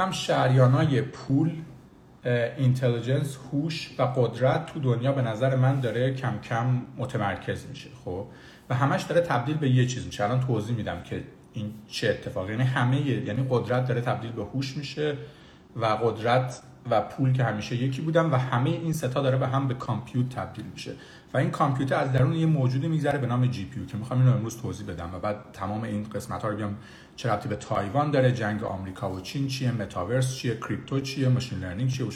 هم شریانای پول intelligence هوش و قدرت تو دنیا به نظر من داره کم کم متمرکز میشه خب؟ و همش داره تبدیل به یه چیز میشه. الان توضیح میدم که این چه اتفاقی. یعنی همه یعنی قدرت داره تبدیل به هوش میشه و قدرت و پول که همیشه یکی بودن و همه این ستا داره به هم به compute تبدیل میشه. و این compute از درون یه موجودی میگذره به نام GPU که می‌خوام اینو امروز توضیح بدم و بعد تمام این قسمت ها رو بیام چه ربطی به تایوان داره؟ جنگ آمریکا و چین چیه؟ متاورس چیه؟ کریپتو چیه؟ machine learning چیه؟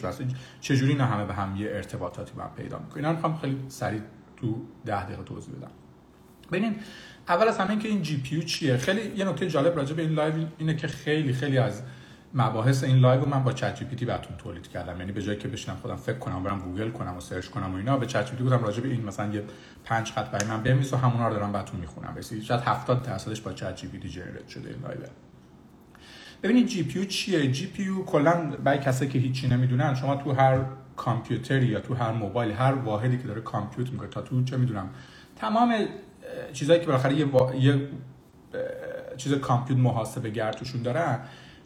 چه جوری اینا همه به هم یه ارتباطاتی با هم پیدا می‌کنه اینا می‌خوام خیلی سریع تو 10 دقیقه توضیح بدم. ببینین اول از همه اینکه این GPU چیه؟ خیلی یه نکته جالب راجع به این live اینه که خیلی خیلی از مباحث این live رو من با ChatGPT براتون تولید کردم. یعنی به جایی که بشینم خودم فکر کنم برم گوگل کنم و سرچ کنم و اینا به ChatGPT گفتم راجع به این مثلا یه پنج خط برای من بنویس و همونا رو دارم براتون می‌خونم. رسید شاید 70 درصدش با ChatGPT generate شده این live. ببینید GPU چیه؟ GPU کلا برای کسایی که هیچی نمی‌دونن شما تو هر کامپیوتری یا تو هر موبایل هر واحدی که داره compute می‌کنه تا تو چه می‌دونم تمام چیزایی که بالاخره یه, یه چیز compute محاسبه گر توشون دارن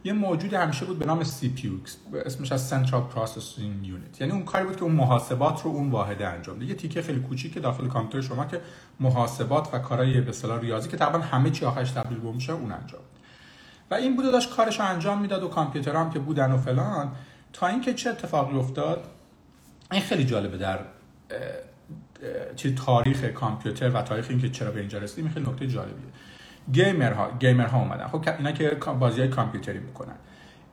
یه موجود همیشه بود به نام CPU اسمش از Central Processing Unit. یعنی اون کاری بود که اون محاسبات رو اون واحده انجام ده یه تیکه خیلی کوچیک داخل کامپیوتر شما که محاسبات و کارهای به اصطلاح ریاضی که تقریبا همه چی آخرش تبدیل به میشه اون انجام و این بود داشت کارش انجام می‌داد و کامپیوتر هم که بودن و فلان. تا اینکه چه اتفاقی افتاد؟ این خیلی جالبه در چه تاریخ کامپیوتر و تاریخ اینکه چرا به اینجا رسیدیم خیلی نکته جالبیه. گیمر ها گیمر ها اومدن. خب اینا که بازی های کامپیوتری می‌کنن.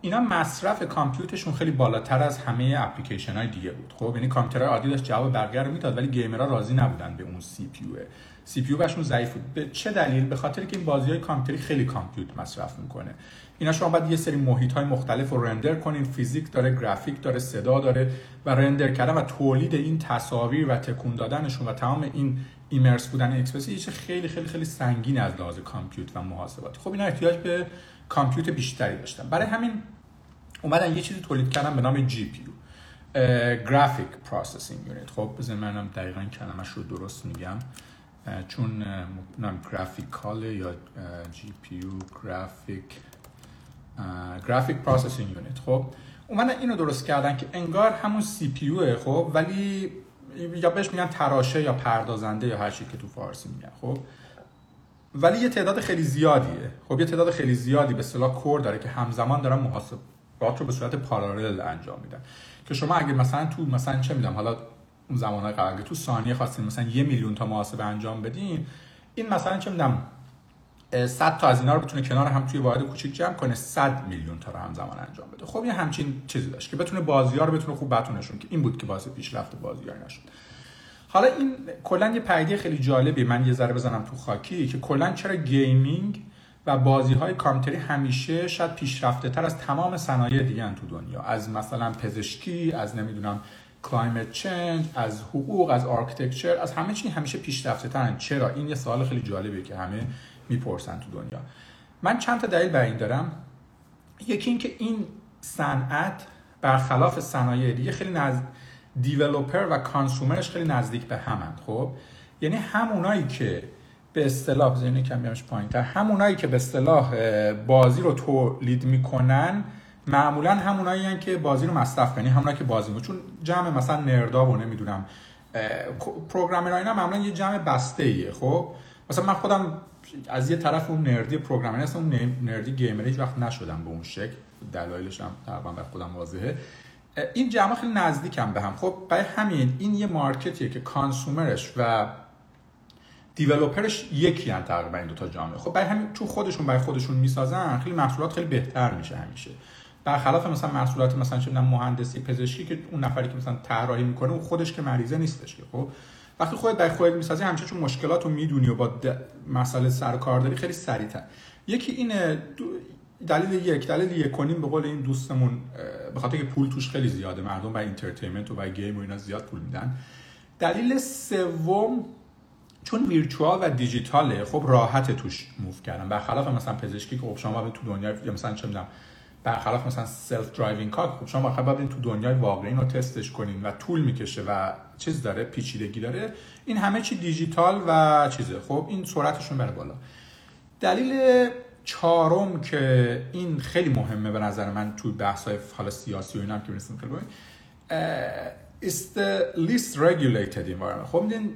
اینا مصرف کامپیوترشون خیلی بالاتر از همه اپلیکیشن های دیگه بود. خب یعنی کامپیوتر عادی داشت جواب بقیه رو می‌داد ولی گیمرها راضی نبودن به اون CPU. CPU بهشون ضعیف بود. به چه دلیل؟ به خاطر که این بازی های کامپیوتری خیلی compute مصرف می‌کنه. اینا شما باید یه سری محیط های مختلف رو render کنین. فیزیک داره گرافیک داره صدا داره و render کردن و تولید این تصاویر و تکون دادنشون و تمام این immersive بودن experience خیلی خیلی خیلی سنگین از لحاظ compute و محاسبات خب اینا احتیاج به compute بیشتری داشتن برای همین اومدن یه چیزی تولید کردن به نام GPU Graphic Processing Unit خب بزن منم دقیقا کلمش رو درست میگم. چون نام Graphical یا GPU Graphic Graphic Processing Unit خب اومدن اینو درست کردن که انگار همون CPU خب ولی یا بهش میگن تراشه یا پردازنده یا هر چی که تو فارسی میگن. خب ولی یه تعداد خیلی زیادیه. خب یه تعداد خیلی زیادی به اصطلاح core داره که همزمان دارن محاسبات رو به صورت parallel انجام میدن. که شما اگه مثلا تو مثلا چه می‌دونم حالا اون زمانهای قبل تو ثانیه خواستین مثلا یه میلیون تا محاسبه انجام بدین این مثلا چه می‌دونم 100 تا از اینا رو بتونه کنار هم توی واحد کوچیک جمع کنه 100 میلیون تا رو همزمان انجام بده. خب یه همچین چیزی داشت که بتونه بازی ها رو بتونه خوب بتونشون که این بود که باعث پیشرفت بازی ها نشد. حالا این کلا یه پدیده خیلی جالبی من یه ذره بزنم تو خاکی که کلا چرا gaming و بازی های کامپیوتری همیشه شاید پیشرفته تر از تمام صنایع دیگه تو دنیا. از مثلا پزشکی از نمی‌دونم climate change از حقوق از architecture از همه چی همیشه پیشرفته ترن چرا؟ این یه سوال خیلی جالبیه که همه می‌پرسن تو دنیا. من چند تا دلیل برای این دارم. یکی اینکه این صنعت برخلاف صنایع دیگه خیلی نزد developer و consumer ش خیلی نزدیک به همند خب؟ یعنی همونایی که به اصطلاح بزنین کم بیامش پایینتر همونایی که به اصطلاح بازی رو تولید می‌کنن معمولا همونایی که بازی رو مصرف کنن همونایی که بازی رو چون جمع مثلا نردا و نمی‌دونم پروگرامرها اینا معمولا یه جمع بسته ایه خب؟ مثلا من خودم از یه طرف اون نردی پروگرامر هستم اون نردی گیمر هیچ وقت نشدم به اون شکل. دلایلش هم تقریبا به خودم واضحه. این جمع خیلی نزدیکم به هم. خب برای همین این یه مارکتیه که کانسومرش و دیولوپرش یکی هم تقریبا این دو تا جامعه. خب برای همین تو خودشون برای خودشون می‌سازن خیلی محصولات خیلی بهتر میشه همیشه. برخلاف مثلا محصولات مثلا چه مهندسی پزشکی که اون نفری که مثلا طراحی می‌کنه اون خودش که مریضه نیستش که. خب وقتی خودت برای خودت می‌سازی همیشه چون مشکلات رو می‌دونی و با مسئله سر کار داری خیلی سریعتر. یکی اینه دلیل یک دلیل یک کنیم به قول این دوستمون به خاطر که پول توش خیلی زیاده مردم برای entertainment و برای game و اینا زیاد پول میدن. دلیل سوم چون virtual و دیجیتاله خب راحت توش move کردن. برخلاف مثلا پزشکی که خب شما تو دنیا یا مثلا چه می‌دونم برخلاف مثلا self-driving car خب شما باید باید تو دنیای واقعی رو تستش کنین و طول می‌کشه و چیز داره پیچیدگی داره. این همه چی دیجیتال و چیزه. خب این سرعتشون بره بالا. دلیل چهارم که این خیلی مهمه به نظر من توی بحث های حالا سیاسی و اینا که می‌رسیم خیلی the least regulated environment. خب می‌دونین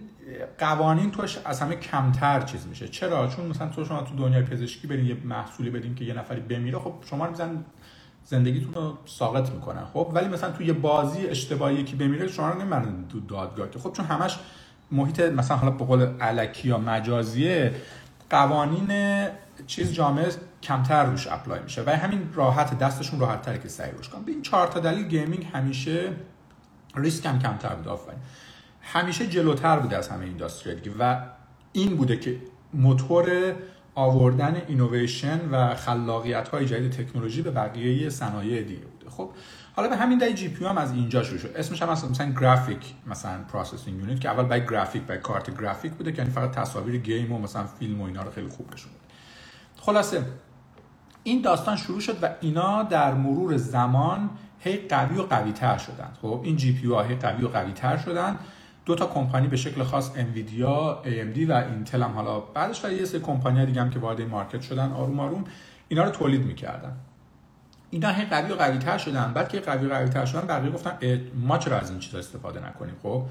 قوانین توش از همه کمتر چیز میشه. چرا؟ چون مثلا تو شما تو دنیای پزشکی برین یه محصولی بدین که یه نفری بمیره خب شما رو میزن زندگیتون رو ساقط می‌کنن. خب ولی مثلا تو یه بازی اشتباهی که بمیره شما رو نمی‌برن تو دادگاه که. خب چون همش محیط مثلا حالا به قول الکی یا مجازیه قوانین چیز جامعه کمتر روش apply میشه و همین راحت دستشون راحت تره که سعی روش کنن. به این چهار تا دلیل gaming همیشه ریسک هم کمتر بود آفرین. همیشه جلوتر بوده از همه industry دیگه و این بوده که موتور آوردن اینویشن و خلاقیت های جدید تکنولوژی به بقیه صنایع دیگه بوده. خب حالا به همین دلیل GPU هم از اینجا شروع شد. اسمش هم مثلا Graphic مثلا Processing Unit که اول بای گرافیک بای کارت گرافیک بوده که یعنی فقط تصاویر game و مثلا فیلم و اینا رو خیلی خوب نشون خلاصه این داستان شروع شد و اینا در مرور زمان هی قوی و قوی تر شدن خب این GPU ها هی قوی و قوی تر شدن دو تا کمپانی به شکل خاص Nvidia AMD و اینتل هم حالا بعدش و یه سری کمپانی دیگه هم که وارد market شدن آروم آروم اینا رو تولید می‌کردن. اینا هی قوی و قوی تر شدن. بعد که قوی و قوی تر شدن بقیه گفتن ما چرا از این چیزا استفاده نکنیم؟ خب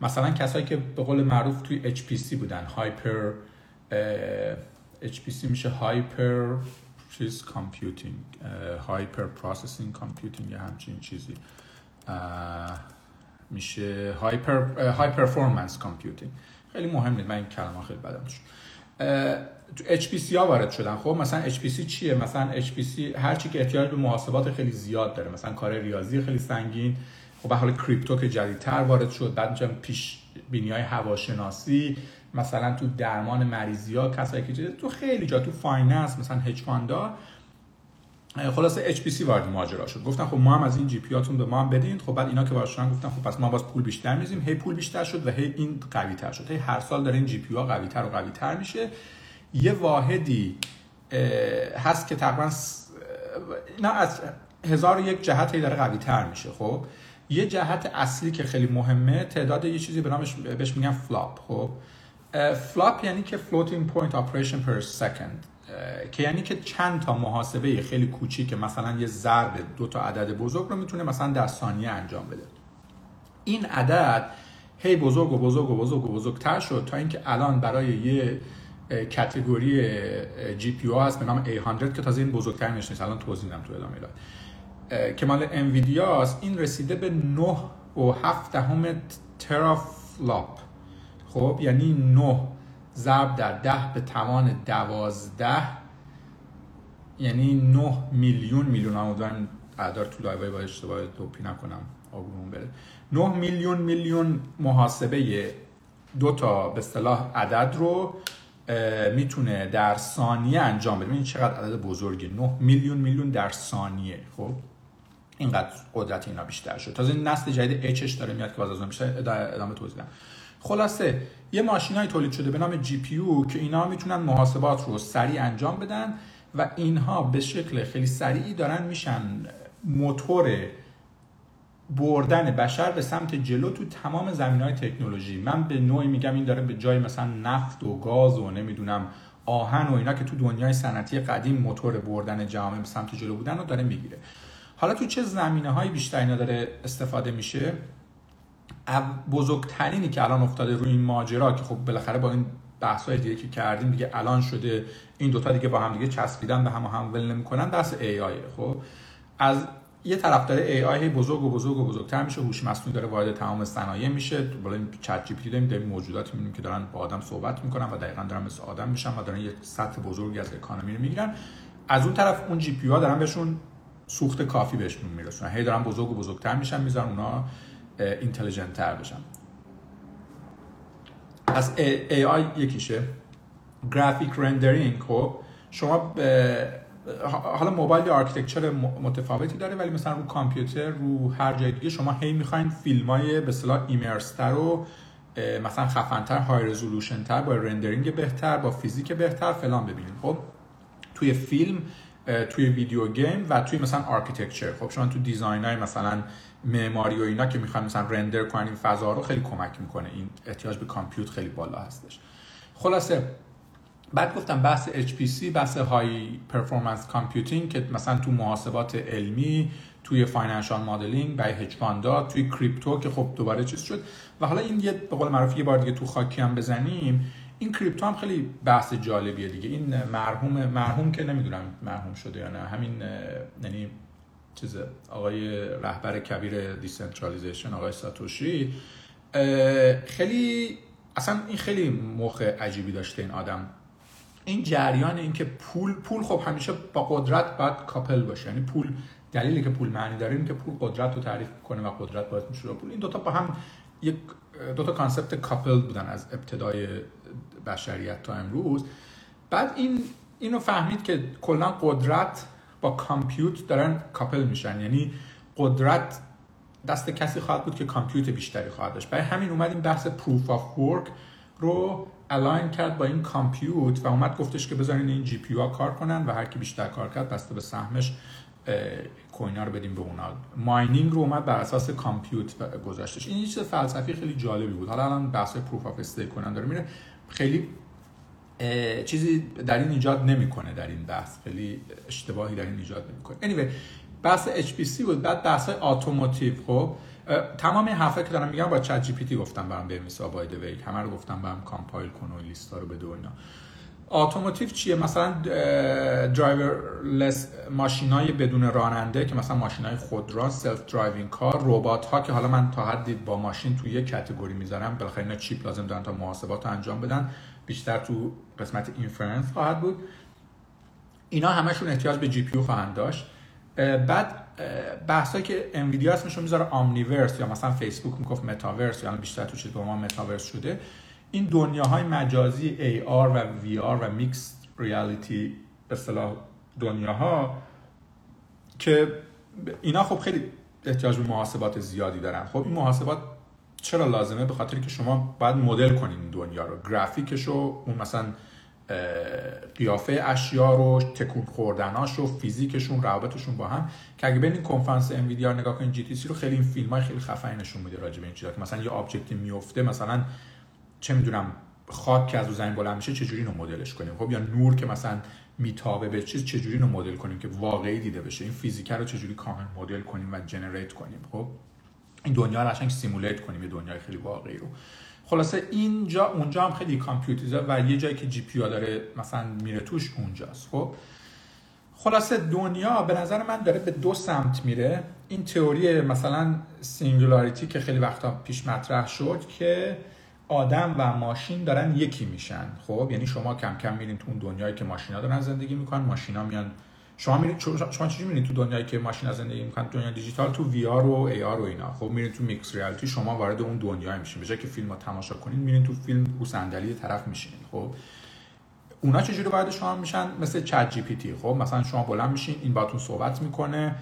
مثلا کسایی که به قول معروف توی HPC بودن. hyper HPC میشه hyper چیز computing hyper processing computing یا همچین چیزی. میشه hyper high performance computing خیلی مهم نیست من این کلمه خیلی بدم تو HPC ها وارد شدن. خب مثلا HPC چیه؟ مثلا HPC هر چی که احتیاج به محاسبات خیلی زیاد داره. مثلا کار ریاضی خیلی سنگین. خب به حال کریپتو که جدیدتر وارد شد بعد میگم پیش بینی های هواشناسی. مثلا تو درمان مریضی ها کسایی که تو خیلی جا تو finance مثلا هج خلاصه HPC وارد ماجرا شد. گفتن خب ما هم از این GPU به ما هم بدین. خب بعد اینا که شدن گفتن خب پس ما باز پول بیشتر میزیم. هی پول بیشتر شد و هی این قوی تر شد. هی هر سال داره این GPU ها قوی تر و قوی تر میشه. یه واحدی هست که تقریبا اینا از هزار یک جهت هی داره قوی تر میشه. خب یه جهت اصلی که خیلی مهمه تعداد یه چیزی به نامش بهش میگن FLOP. خب FLOP یعنی که floating point operation per second. که یعنی که چند تا محاسبه خیلی کوچیک مثلا یه ضرب دو تا عدد بزرگ رو می‌تونه مثلا در ثانیه انجام بده. این عدد هی بزرگ و بزرگ و بزرگ و بزرگتر شد تا اینکه الان برای یه category GPU هست به نام A100 که تازه این بزرگتر نیست. الان توضیح میدم تو ادامه که مال انویدیا این رسیده به 9 و 7 دهم teraflop خب یعنی 9 ضرب در 10 به توان 12 یعنی 9 میلیون میلیون. امیدوارم اعدار تو لایوهای با اشتباه دوپی نکنم آگومون بره. 9 میلیون میلیون محاسبه دو تا به اصطلاح عدد رو می‌تونه در ثانیه انجام بده. این چقدر عدد بزرگی 9 میلیون میلیون در ثانیه. خب؟ اینقدر قدرت اینا بیشتر شد. تازه نسل جدید اچش داره میاد که باز از بیشتر ادامه توضیح خلاصه یه ماشینای تولید شده به نام جی پی که اینا می‌تونن محاسبات رو سریع انجام بدن و اینها به شکل خیلی سریعی دارن میشن موتور بردن بشر به سمت جلو تو تمام زمین های تکنولوژی. من به نوعی میگم این داره به جای مثلا نفت و گاز و نمی‌دونم آهن و اینا که تو دنیای صنعتی قدیم موتور بردن جامعه به سمت جلو بودن رو داره می‌گیره. حالا تو چه زمینه های بیشتر اینا داره استفاده میشه؟ بزرگترینی که الان افتاده روی این ماجرا که خب بالاخره با این بحث های دیگه که کردیم دیگه الان شده این دوتا دیگه با هم دیگه چسبیدن به هم هم ول نمی‌کنن دست AI خب از یه طرف داره AI بزرگ و بزرگ و بزرگتر میشه هوش مصنوعی داره وارد تمام صنایع میشه. بالا این ChatGPT داریم داریم موجوداتی می‌بینیم که دارن با آدم صحبت می‌کنن و دقیقا دارن مثل آدم میشن و دارن یه سطح بزرگی از economy رو می‌گیرن. از اون طرف اون GPU ها دارن بهشون سوخت کافی بهشون میرسونن. هی دارن بزرگ و بزرگتر میشن می‌ذارن اونا intelligent تر بشن از AI یکیشه. graphic rendering خب. شما حالا موبایل architecture متفاوتی داره ولی مثلا رو کامپیوتر رو هر جای دیگه شما هی می‌خواین فیلم های به اصطلاح immersive تر و مثلا خفنتر high resolution تر با rendering بهتر با فیزیک بهتر فلان ببینید خب توی فیلم توی video game و توی مثلا architecture. خب شما تو design های مثلا معماری و اینا که می‌خوان مثلا render کنن این فضا رو خیلی کمک می‌کنه. این احتیاج به compute خیلی بالا هستش. خلاصه بعد گفتم بحث HPC بحث high performance computing که مثلا تو محاسبات علمی توی financial modeling برای هج توی crypto که خب دوباره چیز شد. و حالا این یه به قول معروف یه بار دیگه تو خاکی هم بزنیم. این crypto هم خیلی بحث جالبیه دیگه. این مرحوم مرحوم که نمی‌دونم مرحوم شده یا نه همین یعنی چیز آقای رهبر کبیر decentralization آقای ساتوشی. خیلی اصلا این خیلی موقع عجیبی داشته این آدم. این جریان این که پول پول خب همیشه با قدرت باید couple باشه. یعنی پول دلیلی که پول معنی داره این که پول قدرت رو تعریف کنه و قدرت باید میشه. پول این دوتا با هم یک دوتا concept couple بودن از ابتدای بشریت تا امروز. بعد این اینو فهمید که کلا قدرت با compute دارن couple میشن. یعنی قدرت دست کسی خواهد بود که compute بیشتری خواهد داشت. برای همین اومد این بحث proof of work رو align کرد با این compute و اومد گفتش که بذارین این GPU کار کنن و هر کی بیشتر کار کرد بسته به سهمش coin ا رو بدیم به اونا. mining رو اومد بر اساس compute گذاشتش. این چیز فلسفی خیلی جالبی بود. حالا الان بحث proof of stake کنن داره میره. خیلی چیزی در این ایجاد نمی‌کنه در این بحث. خیلی اشتباهی در این ایجاد نمی‌کنه. Anyway بحث HPC بود. بعد بحث automotive خب تمام حرفا که دارم میگم با ChatGPT گفتم برام به مثال باید وی همه رو گفتم برام compile کن و لیستا رو بده و اینا. automotive چیه؟ مثلا driverless ماشینای بدون راننده که مثلا ماشینای خودران self-driving car ربات ها که حالا من تا حدی با ماشین توی یک category می‌ذارم بالاخره اینا chip لازم دارن تا محاسبات انجام بدن. بیشتر تو قسمت inference خواهد بود. اینا همشون احتیاج به GPU خواهند داشت. بعد بحثایی که انویدیا اسمشون می‌ذاره Omniverse یا مثلا فیسبوک می‌گفت متاورس یا بیشتر تو چیز به ما متاورس شده. این دنیاهای مجازی AR و VR و mixed reality به اصطلاح دنیاها که اینا خب خیلی احتیاج به محاسبات زیادی دارن. خب این محاسبات چرا لازمه؟ به خاطر که شما باید مدل کنین دنیا رو. گرافیکش رو اون مثلا قیافه اشیا رو تکون خوردناش و فیزیکشون روابطشون با هم. که اگه این کنفرانس انویدیا نگاه کنین GTC رو خیلی این فیلم های خیلی خفنی نشون میده راجع به این چیزا که مثلا یه object ی میفته مثلا چه می‌دونم خاک که از رو زمین بلند میشه چجوری اینو مدلش کنیم؟ خب یا نور که مثلا میتابه به چیز چجوری اینو مدل کنیم که واقعی دیده بشه؟ این فیزیک رو چجوری کامل مدل کنیم و generate کنیم؟ خب این دنیا رو قشنگ simulate کنیم یه دنیای خیلی واقعی رو. خلاصه اینجا اونجا هم خیلی کامپیوتریزه و یه جایی که GPU داره مثلا میره توش اونجاست. خب؟ خلاصه دنیا به نظر من داره به دو سمت میره. این تئوری مثلا singularity که خیلی وقتا پیش مطرح شد که آدم و ماشین دارن یکی میشن. خب؟ یعنی شما کم کم میرین تو اون دنیایی که ماشینا دارن زندگی می‌کنن ماشینا میان شما میرید شما چجوری میرید تو دنیایی که ماشینا زندگی می‌کنن؟ دنیا دیجیتال تو VR و AR و اینا. خب میرین تو mixed reality شما وارد اون دنیای میشین. به جای که فیلم رو تماشا کنین میرین تو فیلم رو صندلی طرف میشینین. خب؟ اونا چجوری وارد شما میشن؟ مثل ChatGPT خب؟ مثلا شما بلند میشین این باتون صحبت می‌کنه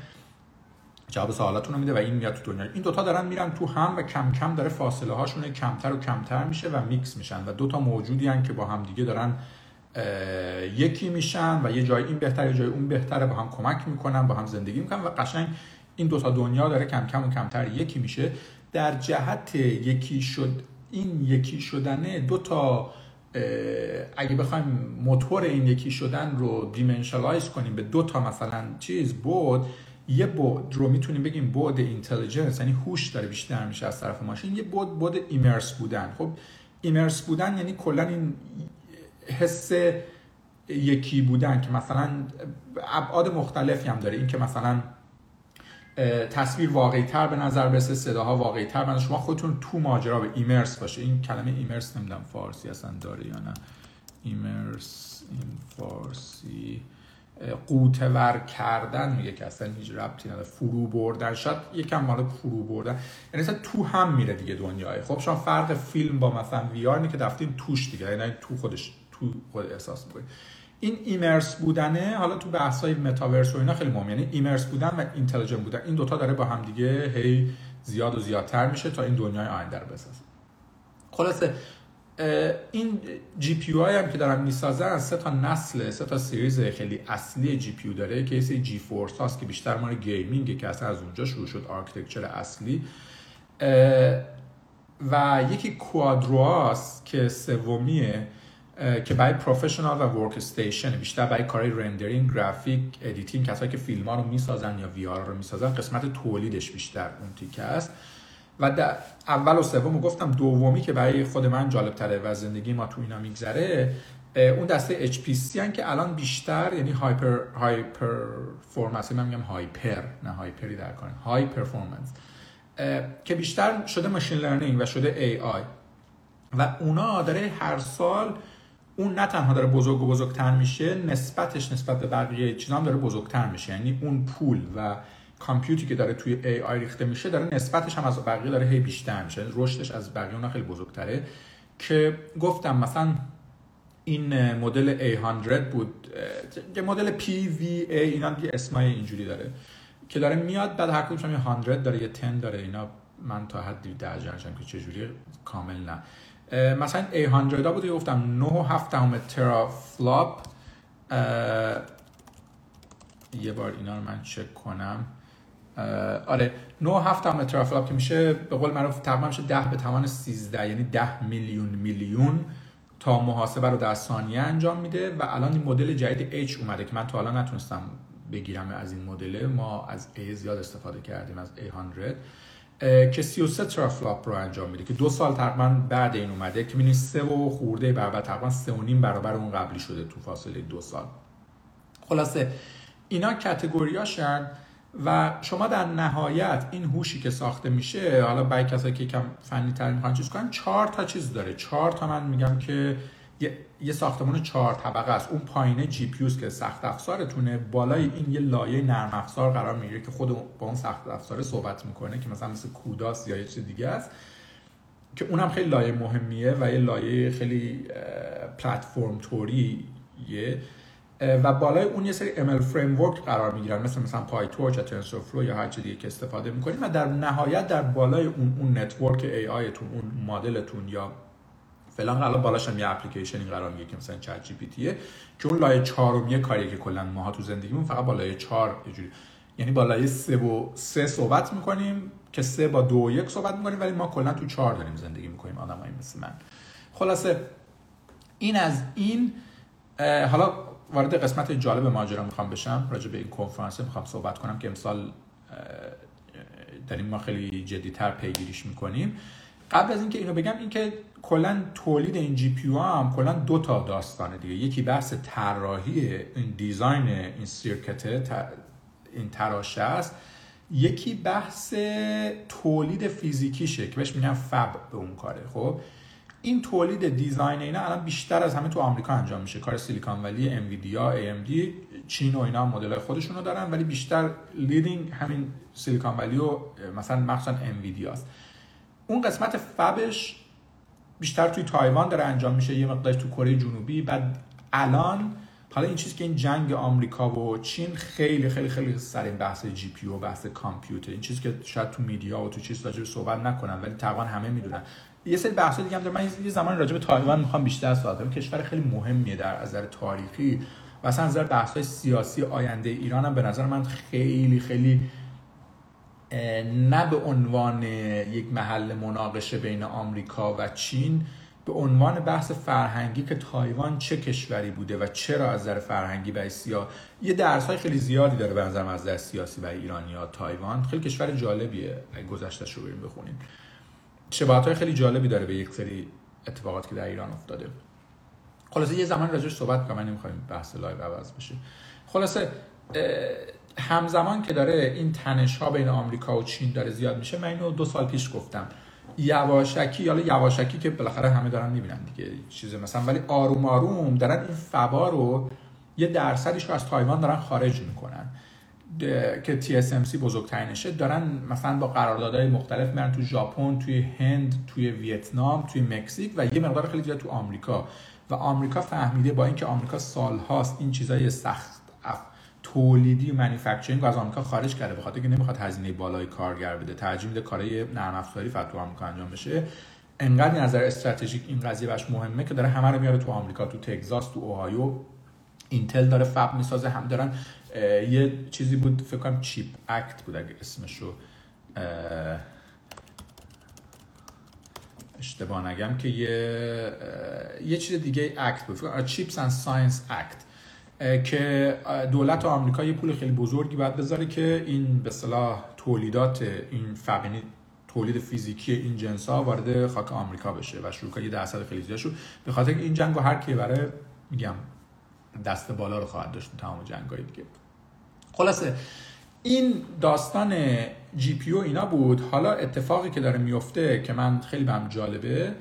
جواب سوالاتون رو میده و این میاد تو دنیا این دوتا دارن میرن تو هم و کم کم داره فاصله هاشون کمتر و کمتر میشه و میکس میشن و دوتا موجودی هن که با هم دیگه دارن یکی میشن و یه جای این بهتر یه جای اون بهتره با هم کمک می‌کنن با هم زندگی می‌کنن و قشنگ این دوتا دنیا داره کم کم و کمتر یکی میشه. در جهت یکی شد این یکی شدنه دو تا اگه بخوایم موتور این یکی شدن رو dimensionalize کنیم به دو تا مثلا چیز بود یه بعد رو می‌تونیم بگیم بعد intelligence یعنی هوش داره بیشتر میشه از طرف ماشین. یه بعد بعد immersed بودن. خب ایمرس بودن یعنی کلا این حس یکی بودن که مثلا ابعاد مختلفی هم داره. این که مثلا تصویر واقعی تر به نظر برسه صداها واقعی تر بنده شما خودتون تو ماجرا به ایمرس باشه. این کلمه ایمرس نمی‌دونم فارسی اصلا داره یا نه. ایمرس این فارسی. قوتور کردن میگه که اصلا هیچ ربطی نداره. فرو بردن. شاید یکم مال فرو بردن. یعنی مثلا تو هم میره دیگه دنیای. خب شما فرق فیلم با مثلا VR که رفتین توش دیگه. یعنی تو خودش تو خود احساس می‌کنید این immersed بودنه حالا تو بحث های متاورس و اینا خیلی مهمه. یعنی immersed بودن و intelligent بودن این دوتا داره با هم دیگه هی زیاد و زیادتر میشه تا این دنیای آینده رو بسازه. خلاصه این GPU هم که دارن می‌سازن سه تا نسل سه تا series خیلی اصلی GPU داره که یه GeForce هاست که بیشتر مال gaming که اصلا از اونجا شروع شد architecture اصلی. و یکی Quadro که سومیه. که برای professional و workstation بیشتر برای کارهای rendering گرافیک editing کسایی که فیلم ها رو می‌سازن یا VR رو می‌سازن قسمت تولیدش بیشتر اون تیکه است. و در اول و سوم گفتم دومی که برای خود من جالب تره و زندگی ما تو اینا میگذره اون دسته HPC هن که الان بیشتر یعنی hyper hyper performance من میگم hyper نه high per در کار های performance که بیشتر شده ماشین لرنینگ و شده AI و اونا داره هر سال اون نه تنها داره بزرگ و بزرگتر میشه نسبتش نسبت به بقیه چیزا هم داره بزرگتر میشه. یعنی اون پول و کامپیوتی که داره توی AI ریخته میشه داره نسبتش هم از بقیه داره هی بیشتر میشه. رشدش از بقیه اون خیلی بزرگتره. که گفتم مثلا این مدل A100 بود یه مدل PVA اینا دیگه اسمای اینجوری داره که داره میاد بعد هر کدومش یه 100 داره یه 10 داره اینا من تا حدی درجه که چجوری کامل نه. مثلا A100 بود گفتم 9 و 7 همه ترافلاپ یه بار اینا رو من چک کنم. آره 9 و 7 همه ترافلاپ که میشه به قول معروف تقریبا میشه 10 به توان 13 یعنی 10 میلیون میلیون تا محاسبه رو در ثانیه انجام میده و الان این مدل جدید H اومده که من تا حالا نتونستم بگیرم از این مدل. ما از A زیاد استفاده کردیم از A100 که 33 ترافلاپ رو انجام میده که دو سال تقریبا بعد این اومده که می‌بینید سه و خورده برابر تقریبا سه و نیم برابر اون قبلی شده تو فاصله دو سال. خلاصه اینا کتگوریاشن و شما در نهایت این هوشی که ساخته میشه حالا برای کسایی که کم فنی تر می‌خوان چیز کنن چهار تا چیز داره. چهار تا من میگم که یه, ساختمان چهار طبقه است. اون پایینه GPU که سخت افزارتونه. بالای این یه لایه نرم افزار قرار می‌گیره که خود با اون سخت افزار صحبت می‌کنه که مثلا مثل CUDA ست یا یه چیز دیگه است. که اونم خیلی لایه مهمیه و یه لایه خیلی پلتفرم توریه و بالای اون یه سری ML framework قرار می‌گیرن. مثل مثلا PyTorch یا TensorFlow یا هر چیزی که استفاده می‌کنیم. و در نهایت در بالای اون اون network AI تون اون مدلتون یا فلان قرار بالاش هم یه اپلیکیشنی قرار می‌گیره که مثلا چت جی پی تیه که اون لایه چهارمیه کاری که کلا ماها تو زندگیمون فقط بالای 4 یه یعنی بالای 3 و 3 صحبت می‌کنیم که 3 با 2 و 1 صحبت می‌کنیم ولی ما کلا تو 4 داریم زندگی می‌کنیم آدمایی مثل من. خلاصه این از این حالا وارد قسمت جالب ماجرا می‌خوام بشم راجع به این کنفرانس می‌خوام صحبت کنم که امسال داریم ما خیلی جدیتر پیگیریش می‌کنیم. قبل از اینکه اینو بگم اینکه کلا تولید این GPU هم کلا دو تا داستانه دیگه. یکی بحث طراحی این design این circuit این تراشه است. یکی بحث تولید فیزیکیشه که بهش میگن fab به اون کاره. خب این تولید design اینا الان بیشتر از همه تو آمریکا انجام میشه. کار سیلیکون ولی انویدیا دی چین و اینا مدل خودشونو دارن ولی بیشتر leading همین سیلیکون ولی و مثلا مخصوصا انویدیاست اون قسمت fab ش بیشتر توی تایوان داره انجام میشه یه مقدارش تو کره جنوبی. بعد الان حالا این چیزی که این جنگ آمریکا و چین خیلی خیلی خیلی سر این بحث GPU و بحث کامپیوتر. این چیزی که شاید تو media و تو چیز راجع صحبت نکنن ولی تقریبا همه می‌دونن. یه سری بحث دیگه هم داره. من یه زمان راجع به تایوان می‌خوام بیشتر صحبت کنم. کشور خیلی مهمیه در از نظر تاریخی و اصلا از نظر بحث سیاسی آینده ایران هم به نظر من خیلی خیلی نه به عنوان یک محل مناقشه بین آمریکا و چین به عنوان بحث فرهنگی که تایوان چه کشوری بوده و چرا از نظر فرهنگی برای سیا یه درس های خیلی زیادی داره به نظر از نظر سیاسی و ایرانی ها تایوان. خیلی کشور جالبیه اگه گذشتهش رو بریم بخونیم. شباهت های خیلی جالبی داره به یک سری اتفاقات که در ایران افتاده. خلاصه یه زمان راجعش صحبت کنم من نمی‌خوایم بحث live عوض بشه. خلاصه همزمان که داره این تنش ها بین آمریکا و چین داره زیاد میشه من اینو دو سال پیش گفتم. یواشکی حالا یواشکی که بالاخره همه دارن می‌بینن دیگه چیز مثلا ولی آروم آروم دارن این فبا رو یه درصدیش رو از تایوان دارن خارج می‌کنن. که TSMC بزرگترینشه دارن مثلا با قراردادهای مختلف میرن تو ژاپن توی هند توی ویتنام توی مکزیک و یه مقدار خیلی زیاد تو آمریکا. و آمریکا فهمیده با اینکه آمریکا سالهاست این چیزای سخت تولیدی و manufacturing از آمریکا خارج کرده. بخاطر که نمی‌خواد هزینه بالای کارگر بده. ترجیح میده کارهای نرم افزاری فقط تو آمریکا انجام بشه. انقدر نظر استراتژیک این قضیه براش مهمه که داره همه رو میاره تو آمریکا تو تگزاس تو اوهایو. اینتل داره fab می‌سازه. هم دارن یه چیزی بود فکر کنم Chip Act بود اگه اسمشو اشتباه نگم که یه یه چیز دیگه اکت بود. چیپس اند ساینس اکت. که دولت آمریکا یه پول خیلی بزرگی باید بذاره که این به صلاح تولیدات این فقینی تولید فیزیکی این جنس ها وارد خاک آمریکا بشه و شروع یه درصد خیلی زیاد شد به خاطر این جنگ هر کی برای میگم دست بالا رو خواهد داشت تمام جنگ های دیگه. خلاصه این داستان GPU اینا بود. حالا اتفاقی که داره میفته که من خیلی بهم جالبه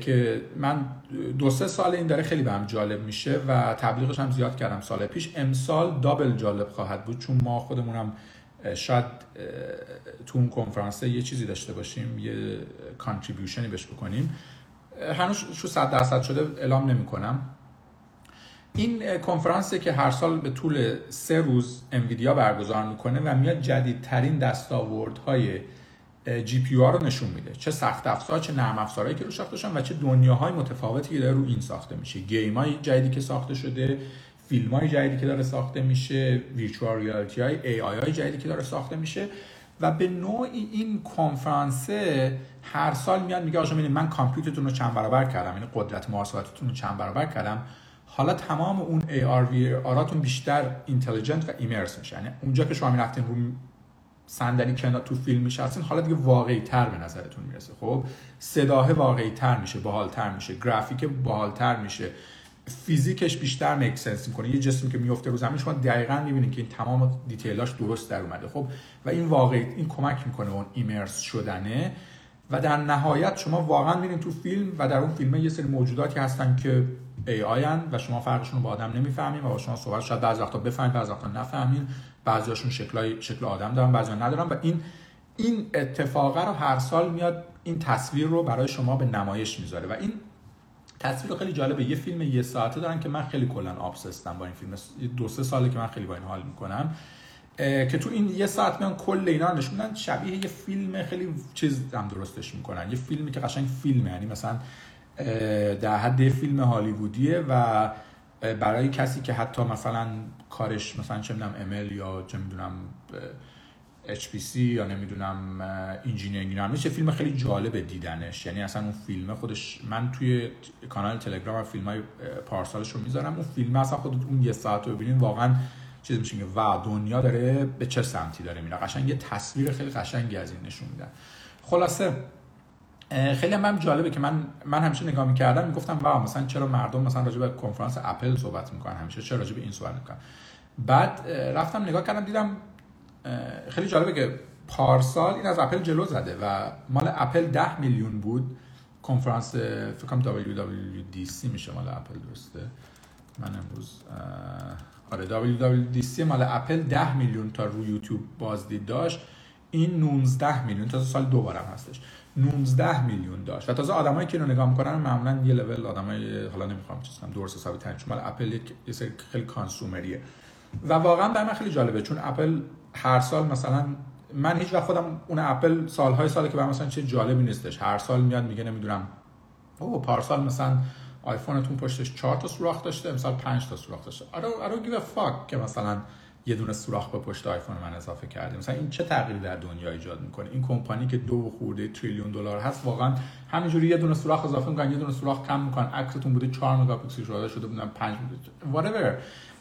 که من دو سه سال این داره خیلی بهم جالب میشه و تبلیغش هم زیاد کردم سال پیش. امسال double جالب خواهد بود چون ما خودمونم شاید تو اون کنفرانس یه چیزی داشته باشیم یه contribution ی بهش بکنیم. هنوز صد درصد شده اعلام نمی کنم این کنفرانسی که هر سال به طول سه روز انویدیا برگزار می‌کنه و میاد جدیدترین دستاوردهای GPU رو نشون میده. چه سخت افزار چه نرم افزارهایی که رو ساخته شدن و چه دنیاهای متفاوتی که داره رو این ساخته میشه. game های جدیدی که ساخته شده فیلم های جدیدی که داره ساخته میشه virtual reality های AI های جدیدی که داره ساخته میشه و به نوعی این کنفرانس هر سال میاد میگه آقا من کامپیوترتون رو چند برابر کردم یعنی قدرت محاسباتتون رو چند برابر کردم. حالا تمام اون AR VR تون بیشتر intelligent و immerse میشه. یعنی اونجا که شما می‌رفتین رو صندلی کنار تو فیلم میشستین حالا دیگه واقعی تر به نظرتون می‌رسه. خب صدا واقعی تر میشه باحال تر میشه گرافیک باحال تر میشه فیزیکش بیشتر make sense می‌کنه. یه جسمی که میفته رو زمین شما دقیقا می‌بینید که این تمام detail اش درست در اومده. خب و این واقعی این کمک می‌کنه اون immerse شدنه. و در نهایت شما واقعا میرین تو فیلم و در اون فیلم یه سری موجوداتی هستن که AI ن و شما فرقشون رو با آدم نمی‌فهمین و با شما صحبت شاید بعضی وقتا بفهمید بعضی وقتا نفهمین. بعضیاشون شکلای شکل آدم دارن بعضی ندارن. و این این اتفاقه رو هر سال میاد این تصویر رو برای شما به نمایش می‌ذاره. و این تصویر خیلی جالبه. یه فیلم یه ساعته دارن که من خیلی کلا آبسستم با این فیلم. دو سه ساله که من خیلی با این حال می‌کنم. که تو این یه ساعت میان کل اینا نشون شبیه یه فیلم خیلی چیز هم درستش می‌کنن. یه فیلمی که قشنگ فیلمه. یعنی مثلا در حد فیلم هالیوودیه و برای کسی که حتی مثلا کارش مثلا چه می‌دونم ML یا چه می‌دونم HPC یا نمی‌دونم engineering میشه فیلم خیلی جالب دیدنش. یعنی اصلا اون فیلم خودش من توی کانال تلگرام فیلم های پارسالش رو می‌ذارم. اون فیلم اصلا خود اون یه ساعت رو ببینین واقعا چیز میشه که و دنیا داره به چه سمتی داره میره. قشنگ یه تصویر خیلی قشنگی از این نشون میدن خلاصه خیلی هم جالبه که من من همیشه نگاه می‌کردم می‌گفتم wow مثلا چرا مردم مثلا راجع به کنفرانس اپل صحبت می‌کنن؟ همیشه چرا راجع به این صحبت می‌کنن؟ بعد رفتم نگاه کردم دیدم خیلی جالبه که پارسال این از اپل جلو زده و مال اپل 10 میلیون بود. کنفرانس فکر کنم WWDC میشه مال اپل درسته؟ من امروز آره WWDC مال اپل 10 میلیون تا روی یوتیوب بازدید داشت. این 19 میلیون تا سال دوبارم هستش. 19 میلیون داشت. و تازه آدمایی که اینو نگاه می‌کنن معمولا یه لول آدمای حالا نمی‌خوام چیز کنم درست حسابی ترین مال اپل یه سری خیلی کانسومریه. و واقعا برای من خیلی جالبه چون اپل هر سال مثلا من هیچ وقت خودم اون اپل سالهای ساله که برای مثلا چه جالبی نیستش. هر سال میاد میگه نمی‌دونم او پارسال مثلا آیفونتون پشتش 4 تا سوراخ داشته امسال 5 تا سوراخ داشته. I don't, I don't give a fuck که مثلا یه دونه سوراخ به پشت آیفون من اضافه کردیم. مثلا این چه تغییری در دنیا ایجاد می‌کنه؟ این کمپانی که دو خورده تریلیون دلار هست واقعا همینجوری یه دونه سوراخ اضافه می‌کنن یه دونه سوراخ کم می‌کنن. عکستون بوده 4 مگاپیکسل شده شده بودن 5 whatever.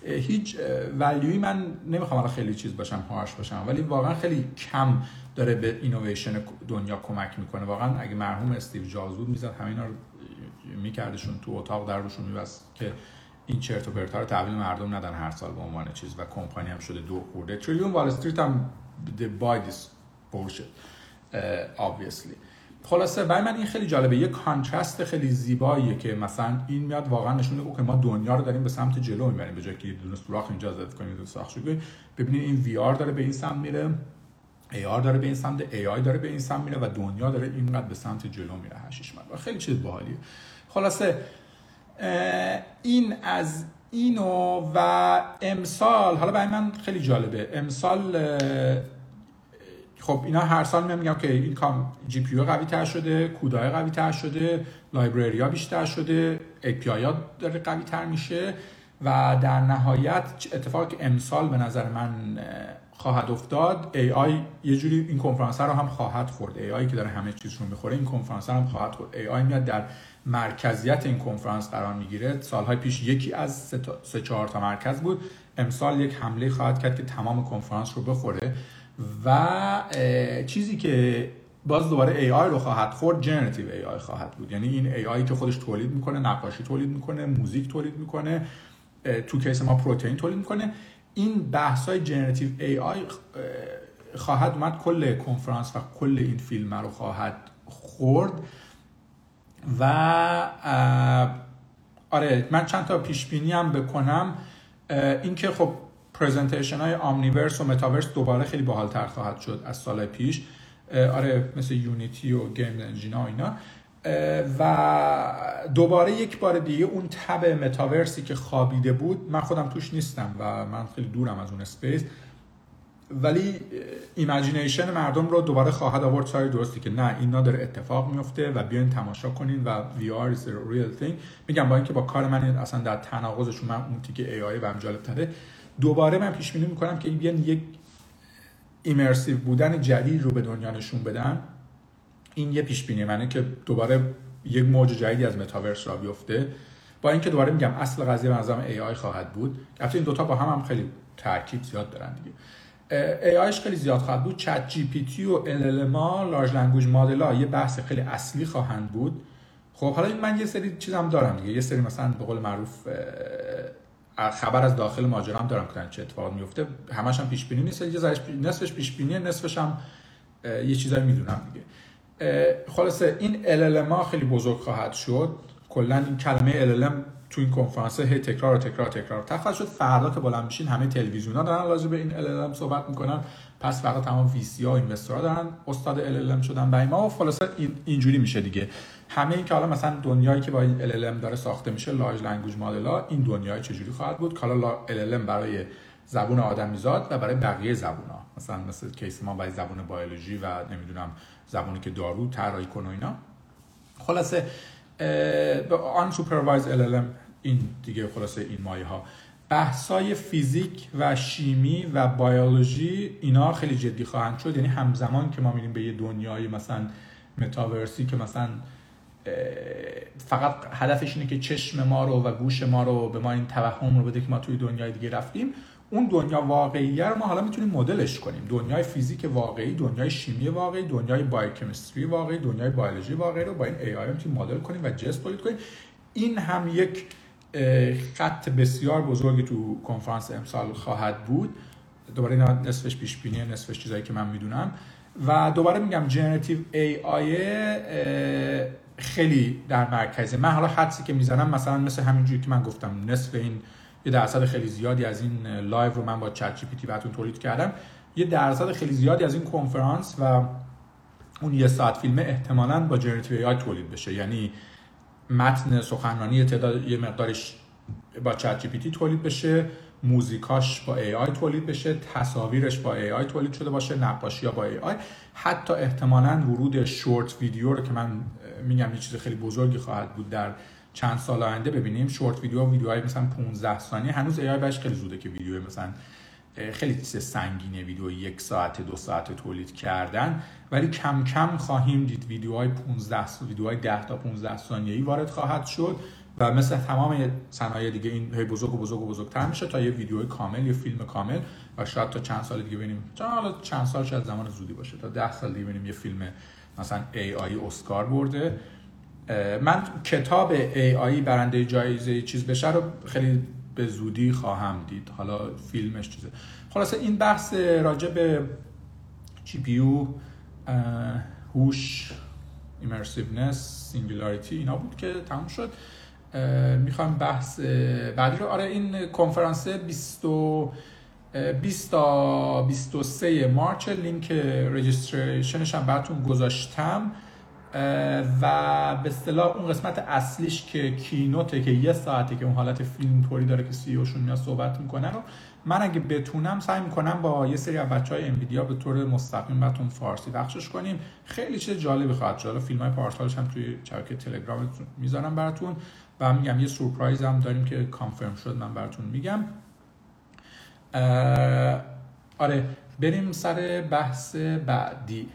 هیچ ولیوی من نمی‌خوام الان خیلی چیز باشم هاش باشم ولی واقعا خیلی کم داره به اینویشن دنیا کمک می‌کنه. واقعا اگه مرحوم استیو جابز بود می‌زد همینا رو میکردشون تو اتاق در روشون میبست که این چرت و پرتا رو تحویل مردم ندن هر سال به عنوان چیز و کمپانی هم شده دو خورده. تریلیون وال استریت هم buy this bullshit obviously. خلاصه برای من این خیلی جالبه. یه کانترست خیلی زیباییه که مثلا این میاد واقعا نشون میده که ما دنیا رو داریم به سمت جلو می‌بریم. به جای که یه دونه سوراخ اینجا زد کنیم دو ساخت ببینید این وی آر داره به این سمت میره ای آر داره به این سمت ای آی داره به این سمت میره و دنیا داره اینقدر به سمت جلو میره هشیش من خیلی چیز باحالیه. خلاصه این از اینو و امسال حالا برای من خیلی جالبه. امسال خب اینا هر سال میگم که این کام جی پی قوی تر شده کودای قوی تر شده لایبرری ها بیشتر شده ای پی ها داره قوی تر میشه و در نهایت اتفاقی که امسال به نظر من خواهد افتاد AI یه جوری این کنفرانس رو هم خواهد خورد. AI که داره همه چیز رو می‌خوره این کنفرانس هم خواهد خورد. AI میاد در مرکزیت این کنفرانس قرار می‌گیره. سالهای پیش یکی از سه, سه چهار تا مرکز بود. امسال یک حمله خواهد کرد که تمام کنفرانس رو بخوره. و چیزی که باز دوباره AI رو خواهد خورد جنراتیو AI خواهد بود. یعنی این AI که خودش تولید می‌کنه نقاشی تولید می‌کنه موزیک تولید می‌کنه تو case ما پروتئین تولید می‌کنه. این بحث های generative AI خواهد اومد کل کنفرانس و کل این فیلم رو خواهد خورد. و آره من چند تا پیش بینی هم بکنم. اینکه خب presentation های Omniverse و متاورس دوباره خیلی باحالتر خواهد شد از سال پیش. آره مثل Unity و game engine ها اینا. و دوباره یک بار دیگه اون تب متاورسی که خوابیده بود من خودم توش نیستم و من خیلی دورم از اون space ولی imagination مردم رو دوباره خواهد آورد side درستی که نه اینا داره اتفاق میفته و بیاین تماشا کنین و VR is a real thing. میگم با اینکه با کار من اصلا در تناقضشون من اون تیکه AI و جالب تره دوباره من پیش بینی می‌کنم که بیان یک immersive بودن جدید رو به دنیا نشون بدن. این یه پیش بینی منه که دوباره یک موج جدیدی از متاورس را بیفته. با اینکه دوباره میگم اصل قضیه به نظرم AI خواهد بود. البته این دوتا با هم هم خیلی ترکیب زیاد دارن دیگه. AIش خیلی زیاد خواهد بود. ChatGPT و LLM large language model ها یه بحث خیلی اصلی خواهند بود. خب حالا من یه سری چیزم دارم دیگه. یه سری مثلا به قول معروف خبر از داخل ماجرا هم دارم که چه اتفاق میفته. همش هم پیش بینی نیست. یه نصفش پیش بینیه نصفش هم یه چیزایی می‌دونم دیگه. خلاصه این LLM خیلی بزرگ خواهد شد. کلا این کلمه LLM تو این کنفرانس هی تکرار و تکرار و تکرار. تخصص شد فردا که بالا میشین همه تلویزیون ها دارن راجع به این LLM صحبت می‌کنن. پس فردا تمام VC ها investor ها دارن. استاد LLM شدن برای ما و خلاصه این اینجوری میشه دیگه. همه این که حالا مثلا دنیایی که با این LLM داره ساخته میشه large language model ها این دنیای چجوری خواهد بود؟ که حالا LLM برای زبون آدمیزاد و برای بقیه زبون ها مثلا مثل case ما برای زبون بیولوژی و نمی‌دونم زبونی که دارو طراحی کنه اینا. خلاصه unsupervised LLM این دیگه خلاصه این مایه ها. بحثای فیزیک و شیمی و بیولوژی اینا خیلی جدی خواهند شد. یعنی همزمان که ما میریم به یه دنیای مثلا متاورسی که مثلا فقط هدفش اینه که چشم ما رو و گوش ما رو به ما این توهم رو بده که ما توی دنیای دیگه رفتیم. اون دنیا واقعی رو ما حالا می‌تونیم مدلش کنیم. دنیای فیزیک واقعی دنیای شیمی واقعی دنیای biochemistry واقعی دنیای بیولوژی واقعی رو با این AI می‌تونیم مدل کنیم و تولید کنیم. این هم یک خط بسیار بزرگی تو کنفرانس امسال خواهد بود. دوباره اینا نصفش پیش بینی نصفش چیزایی که من می‌دونم. و دوباره میگم generative AI خیلی در مرکزه. من حالا حدسی که می‌زنم مثلا مثل همینجوری که من گفتم نصف این یه درصد خیلی زیادی از این live رو من با ChatGPT براتون تولید کردم. یه درصد خیلی زیادی از این کنفرانس و اون یه ساعت فیلم احتمالاً با generative AI تولید بشه. یعنی متن سخنرانی تعداد یه مقدارش با ChatGPT تولید بشه موزیکاش با AI تولید بشه تصاویرش با AI تولید شده باشه نقاشی ها با AI حتی احتمالا ورود short video رو که من میگم یه چیز خیلی بزرگی خواهد بود در چند سال آینده ببینیم. شورت ویدیو ویدیوهای مثلا 15 ثانیه. هنوز ای آی بهش خیلی زوده که ویدیو مثلا خیلی چیز سنگینه ویدیو یک ساعت دو ساعت تولید کردن. ولی کم کم خواهیم دید ویدیوهای 15 ویدیوهای 10 تا 15 ثانیه‌ای وارد خواهد شد و مثل تمام صنایع دیگه این هی بزرگ و بزرگ و بزرگتر میشه تا یه ویدیو کامل یا فیلم کامل و شاید تا چند سال دیگه ببینیم. حالا چند سال شاید زمان زودی باشه. تا 10 سال دیگه ببینیم یه فیلم مثلا آی اسکار برده. من کتاب آی برنده جایزه چیز بشه رو خیلی به زودی خواهم دید. حالا فیلمش چیزه. خلاصه این بحث راجع به جی پی هوش ایمرسیونس سینگولاریتی اینا بود که تموم شد. می‌خوام بحث بعدی رو آره این کنفرانس 20 20 تا 23 مارچ لینک رجیستریشنش هم براتون گذاشتم. و به اصطلاح اون قسمت اصلیش که کینوته که یه ساعته که اون حالت فیلم طوری داره که سی اوشون میاد صحبت می‌کنه رو من اگه بتونم سعی می‌کنم با یه سری از بچه های انویدیا به طور مستقیم براتون فارسی بخشش کنیم. خیلی چیز جالبی خواهد شد. فیلم های پارسالش هم توی شبکه تلگرام می‌ذارم براتون و میگم یه سورپرایز هم داریم که کانفرم شد من براتون میگم. آره بریم سر بحث بعدی.